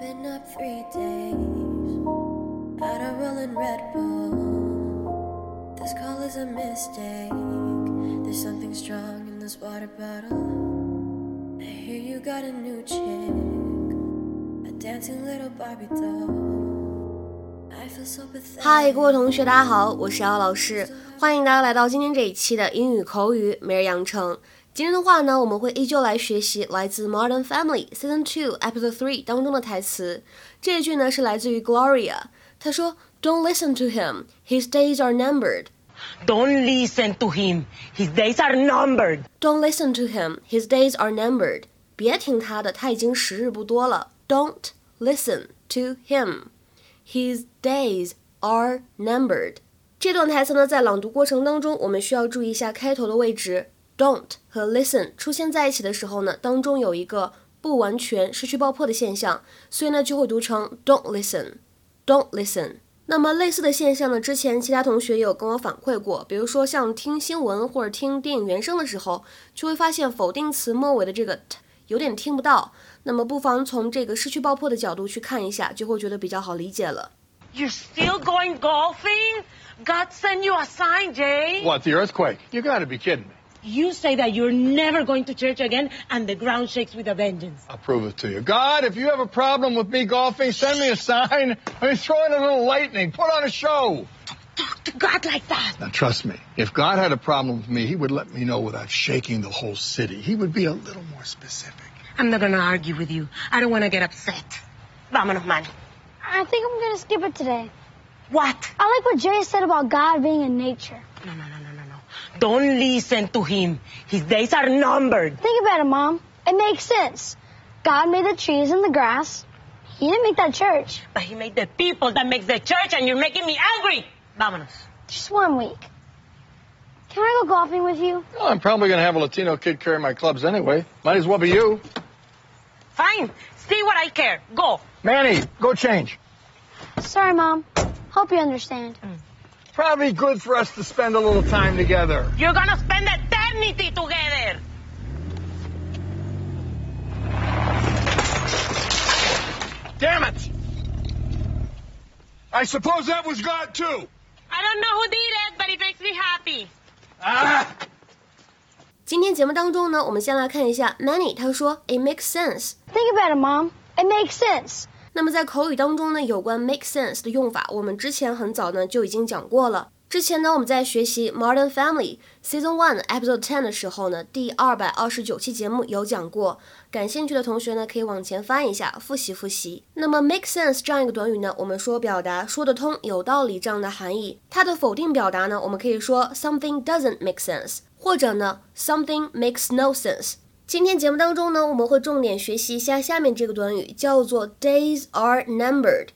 been up three days. Had a rolling Red Bull. This call is a mistake. There's something strong in this water bottle. I hear you got a new chick. A dancing little Barbie doll. I feel so pathetic. 嗨，各位同学，大家好，我是姚老师，欢迎大家来到今天这一期的英语口语每日养成。今天的话呢，我们会依旧来学习来自《Modern Family》Season Two Episode Three 当中的台词。这一句呢是来自于 Gloria，她说：“Don't listen to him, his days are numbered. Don't listen to him. His days are numbered. Don't listen to him, his days are numbered. 别听他的，他已经时日不多了。Don't listen to him, his days are numbered. 这段台词呢，在朗读过程当中，我们需要注意一下开头的位置。 Don't 和 listen 出现在一起的时候呢，当中有一个不完全失去爆破的现象，所以呢就会读成 don't listen，don't listen。那么类似的现象呢，之前其他同学也有跟我反馈过，比如说像听新闻或者听电影原声的时候，就会发现否定词末尾的这个 t 有点听不到。那么不妨从这个失去爆破的角度去看一下，就会觉得比较好理解了。You're still going golfing? God send you a sign, Jay. What, the earthquake? You gotta be kidding me. You say that you're never going to church again, and the ground shakes with a vengeance. I'll prove it to you. God, if you have a problem with me golfing, send me a sign. I mean, throw in a little lightning. Put on a show. Talk to God like that. Now, trust me, if God had a problem with me, he would let me know without shaking the whole city. He would be a little more specific. I'm not gonna argue with you. I don't wanna get upset. Vámonos, man. I think I'm gonna skip it today. What? I like what Jay said about God being in nature. No, no, no, no, no, no. Don't listen to him. His days are numbered. Think about it, Mom. It makes sense. God made the trees and the grass. He didn't make that church. But he made the people that makes the church, and you're making me angry. Vámonos. Just one week. Can I go golfing with you? Well, I'm probably gonna have a Latino kid carry my clubs anyway. Might as well be you. Fine. See what I care. Go. Manny, go change. Sorry, Mom. Hope you understand. Mm Probably good for us to spend a little time together. You're gonna spend eternity together. Damn it! I suppose that was God too. I don't know who did it, but it makes me happy. Ah! 今天节目当中呢，我们先来看一下 Manny，他说 It makes sense。 Think about it, Mom. It makes sense. 那么在口语当中呢，有关 make sense 的用法，我们之前很早呢就已经讲过了。之前呢，我们在学习 Modern Family Season One Episode Ten 的时候呢，第二百二十九期节目有讲过。感兴趣的同学呢，可以往前翻一下，复习复习。那么 make sense 这样一个短语呢，我们说表达说得通、有道理这样的含义。它的否定表达呢，我们可以说 something doesn't make sense，或者呢 something makes no sense。今天节目当中呢，我们会重点学习一下下面这个短语，叫做 days are numbered。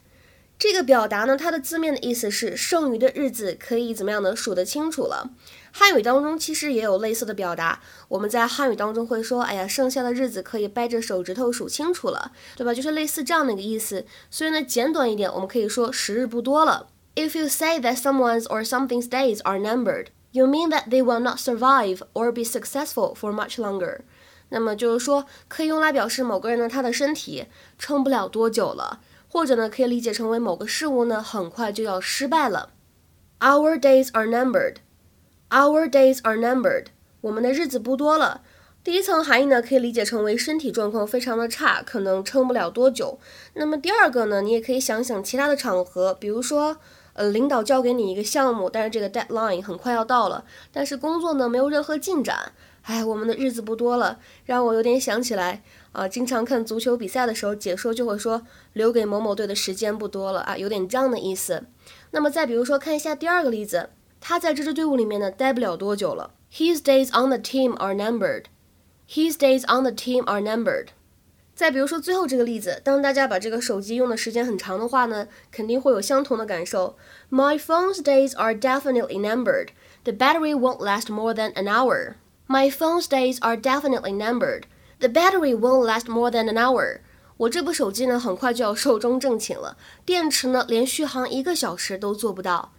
这个表达呢，它的字面的意思是剩余的日子可以怎么样的数得清楚了。汉语当中其实也有类似的表达，我们在汉语当中会说，哎呀，剩下的日子可以掰着手指头数清楚了，对吧？就是类似这样的一个意思。所以呢，简短一点，我们可以说时日不多了。If you say that someone's or something's days are numbered, you mean that they will not survive or be successful for much longer. 那么就是说，可以用来表示某个人呢，他的身体撑不了多久了。或者呢，可以理解成为某个事物呢，很快就要失败了。Our days are numbered. Our days are numbered. 我们的日子不多了。第一层含义呢，可以理解成为身体状况非常的差，可能撑不了多久。那么第二个呢，你也可以想想其他的场合，比如说，呃，领导交给你一个项目，但是这个 deadline 很快要到了，但是工作呢没有任何进展。哎，我们的日子不多了，让我有点想起来啊，经常看足球比赛的时候，解说就会说留给某某队的时间不多了啊，有点这样的意思。那么再比如说，看一下第二个例子，他在这支队伍里面呢待不了多久了。His days on the team are numbered. His days on the team are numbered. 再比如说最后这个例子，当大家把这个手机用的时间很长的话呢，肯定会有相同的感受。My phone's days are definitely numbered. The battery won't last more than an hour. My phone's days are definitely numbered. The battery won't last more than an hour. 我这部手机呢，很快就要寿终正寝了，电池呢，连续航一个小时都做不到。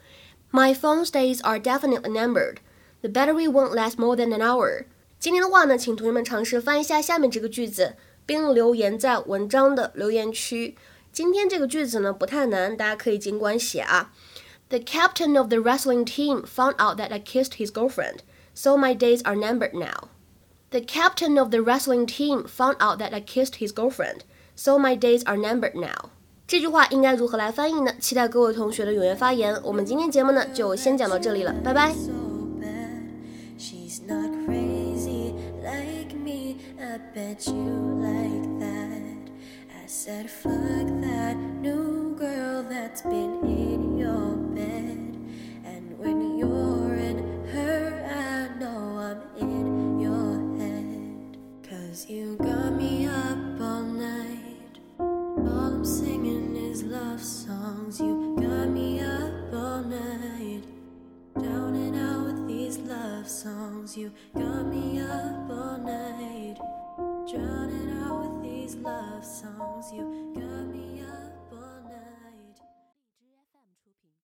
My phone's days are definitely numbered. The battery won't last more than an hour. 今天的话呢，请同学们尝试翻一下下面这个句子， 并留言在文章的留言区。今天这个句子呢不太难，大家可以尽管写啊。The captain of the wrestling team found out that I kissed his girlfriend, so my days are numbered now. The captain of the wrestling team found out that I kissed his girlfriend, so my days are numbered now. 这句话应该如何来翻译呢？期待各位同学的踊跃发言。我们今天节目呢就先讲到这里了，拜拜。bet you like that. I said, fuck that new girl that's been You got me up all night. All I'm singing is love songs. You got me up all night. Out with these love songs. You got me up all night. Drowning out with these love songs. You